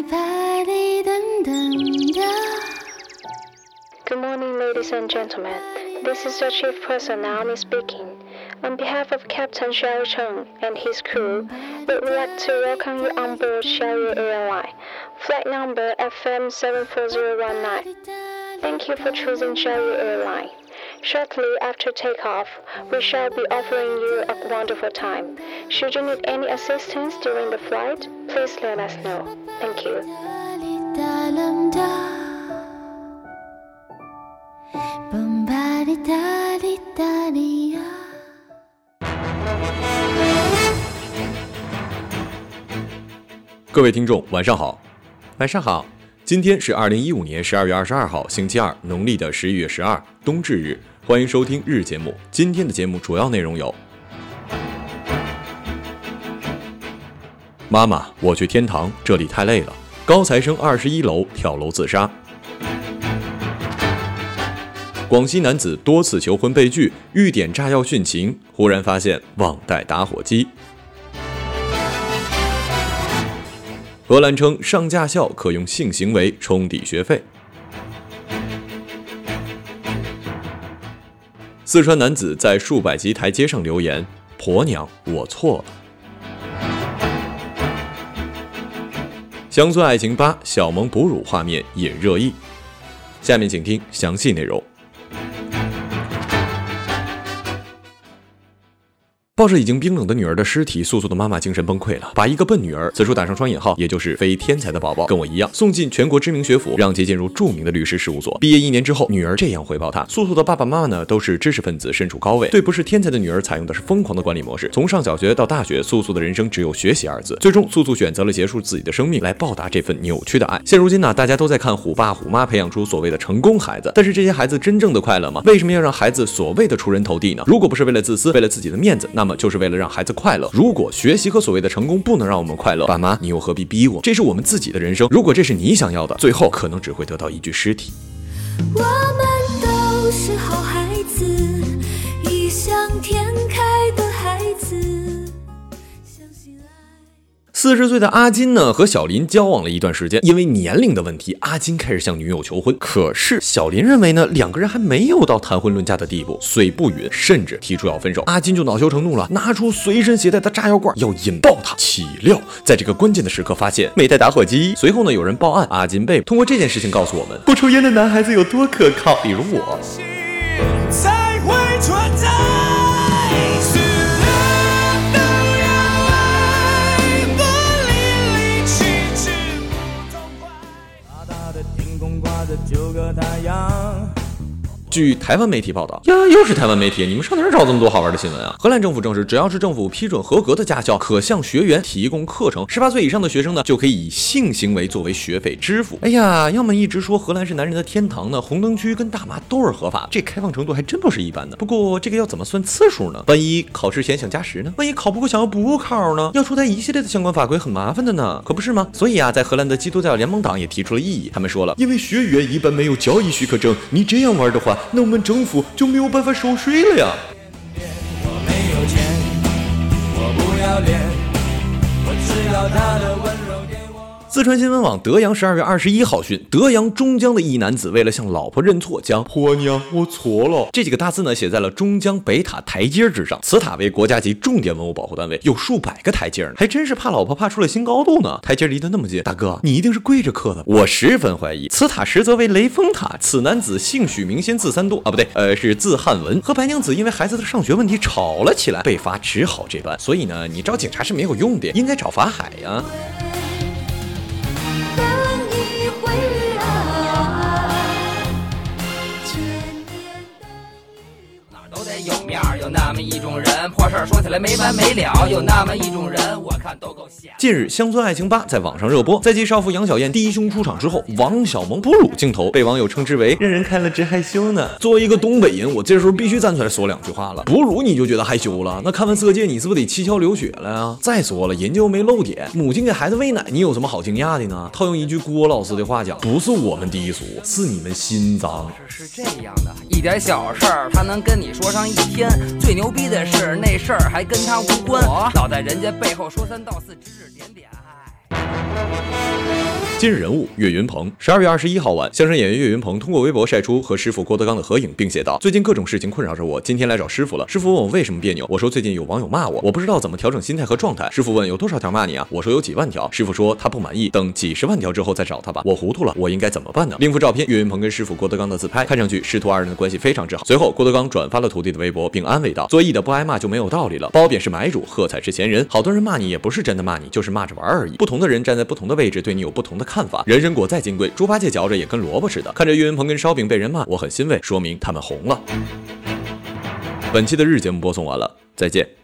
Good morning, ladies and gentlemen. This is the chief person Naomi speaking. On behalf of Captain Xiao Cheng and his crew, we would like to welcome you on board Xiaoyu Airline, flight number FM74019. Thank you for choosing Sherry Airline. Shortly after takeoff, we shall be offering you a wonderful time. Should you need any assistance during the flight, please let us know. Thank you. 各位听众，晚上好，晚上好。今天是二零一五年十二月二十二号，星期二，农历的十一月十二，冬至日。欢迎收听日节目。今天的节目主要内容有：妈妈，我去天堂，这里太累了。高材生二十一楼跳楼自杀。广西男子多次求婚被拒，欲点炸药殉情，忽然发现忘带打火机。荷兰称上驾校可用性行为冲抵学费。四川男子在数百级台阶上留言：“婆娘，我错了。”乡村爱情八小萌哺乳画面引热议，下面请听详细内容。抱着已经冰冷的女儿的尸体，素素的妈妈精神崩溃了，把一个笨女儿（此处打上双引号），也就是非天才的宝宝，跟我一样，送进全国知名学府，让其进入著名的律师事务所。毕业一年之后，女儿这样回报他：素素的爸爸妈妈呢，都是知识分子，身处高位，对不是天才的女儿采用的是疯狂的管理模式。从上小学到大学，素素的人生只有学习二字。最终，素素选择了结束自己的生命来报答这份扭曲的爱。现如今呢，大家都在看虎爸虎妈培养出所谓的成功孩子，但是这些孩子真正的快乐吗？为什么要让孩子所谓的出人头地呢？如果不是为了自私，为了自己的面子，那么就是为了让孩子。快乐。如果学习和所谓的成功不能让我们快乐，爸妈，你又何必逼我？这是我们自己的人生。如果这是你想要的，最后可能只会得到一具尸体。我们都是好四十岁的阿金呢，和小林交往了一段时间，因为年龄的问题，阿金开始向女友求婚。可是小林认为呢，两个人还没有到谈婚论嫁的地步，虽不允，甚至提出要分手。阿金就恼羞成怒了，拿出随身携带的炸药罐要引爆他。岂料在这个关键的时刻，发现没带打火机。随后呢，有人报案，阿金被。通过这件事情告诉我们，不抽烟的男孩子有多可靠。比如我。太阳。据台湾媒体报道，呀，又是台湾媒体，你们上哪儿找这么多好玩的新闻啊？荷兰政府证实，只要是政府批准合格的驾校，可向学员提供课程。十八岁以上的学生呢，就可以以性行为作为学费支付。哎呀，要么一直说荷兰是男人的天堂呢，红灯区跟大麻都是合法，这开放程度还真不是一般的。不过这个要怎么算次数呢？万一考试前想加时呢？万一考不过想要补考呢？要出台一系列的相关法规，很麻烦的呢，可不是吗？所以啊，在荷兰的基督教联盟党也提出了异议，他们说了，因为学员一般没有交易许可证，你这样玩的话。那我们政府就没有办法收税了呀。我没有钱，我不要脸，我只要他的温柔点。四川新闻网德阳十二月二十一号讯，德阳中江的一男子为了向老婆认错，将“婆娘，我错了”这几个大字呢写在了中江北塔台阶之上。此塔为国家级重点文物保护单位，有数百个台阶呢，还真是怕老婆怕出了新高度呢。台阶离得那么近，大哥，你一定是跪着刻的。我十分怀疑，此塔实则为雷峰塔。此男子姓许名仙，字三多啊，不对，呃，是字汉文，和白娘子因为孩子的上学问题吵了起来，被罚只好这般。所以呢，你找警察是没有用的，应该找法海呀。那儿说起来没完没了。有那么一种人，我看都够闲。近日，《乡村爱情八》在网上热播，在继少妇杨小燕低胸出场之后，王小萌哺乳镜头被网友称之为让人看了直害羞呢。作为一个东北人，我这时候必须站出来说两句话了。哺乳你就觉得害羞了？那看完《色戒》，你是不是得七窍流血了呀？再说了，人家又没露点，母亲给孩子喂奶，你有什么好惊讶的呢？套用一句郭老师的话讲，不是我们低俗，是你们心脏。是这样的，一点小事儿他能跟你说上一天。最牛逼的是那事儿还跟他无关，老在人家背后说三道四，指指点点。今日人物岳云鹏。十二月二十一号晚，相声演员岳云鹏通过微博晒出和师傅郭德纲的合影，并写道：“最近各种事情困扰着我，今天来找师傅了。师傅问我为什么别扭，我说最近有网友骂我，我不知道怎么调整心态和状态。师傅问有多少条骂你啊？我说有几万条。师傅说他不满意，等几十万条之后再找他吧。我糊涂了，我应该怎么办呢？另一幅照片，岳云鹏跟师傅郭德纲的自拍，看上去师徒二人的关系非常之好。随后，郭德纲转发了徒弟的微博，并安慰道：做艺的不挨骂就没有道理了。褒贬是买主，喝彩是闲人。好多人骂你也不是真的骂你，就是骂着玩而已。不同的人站在不同的位置，对你有不同的看法。人参果再金贵，猪八戒嚼着也跟萝卜似的。看着岳云鹏跟烧饼被人骂，我很欣慰，说明他们红了。本期的日节目播送完了，再见。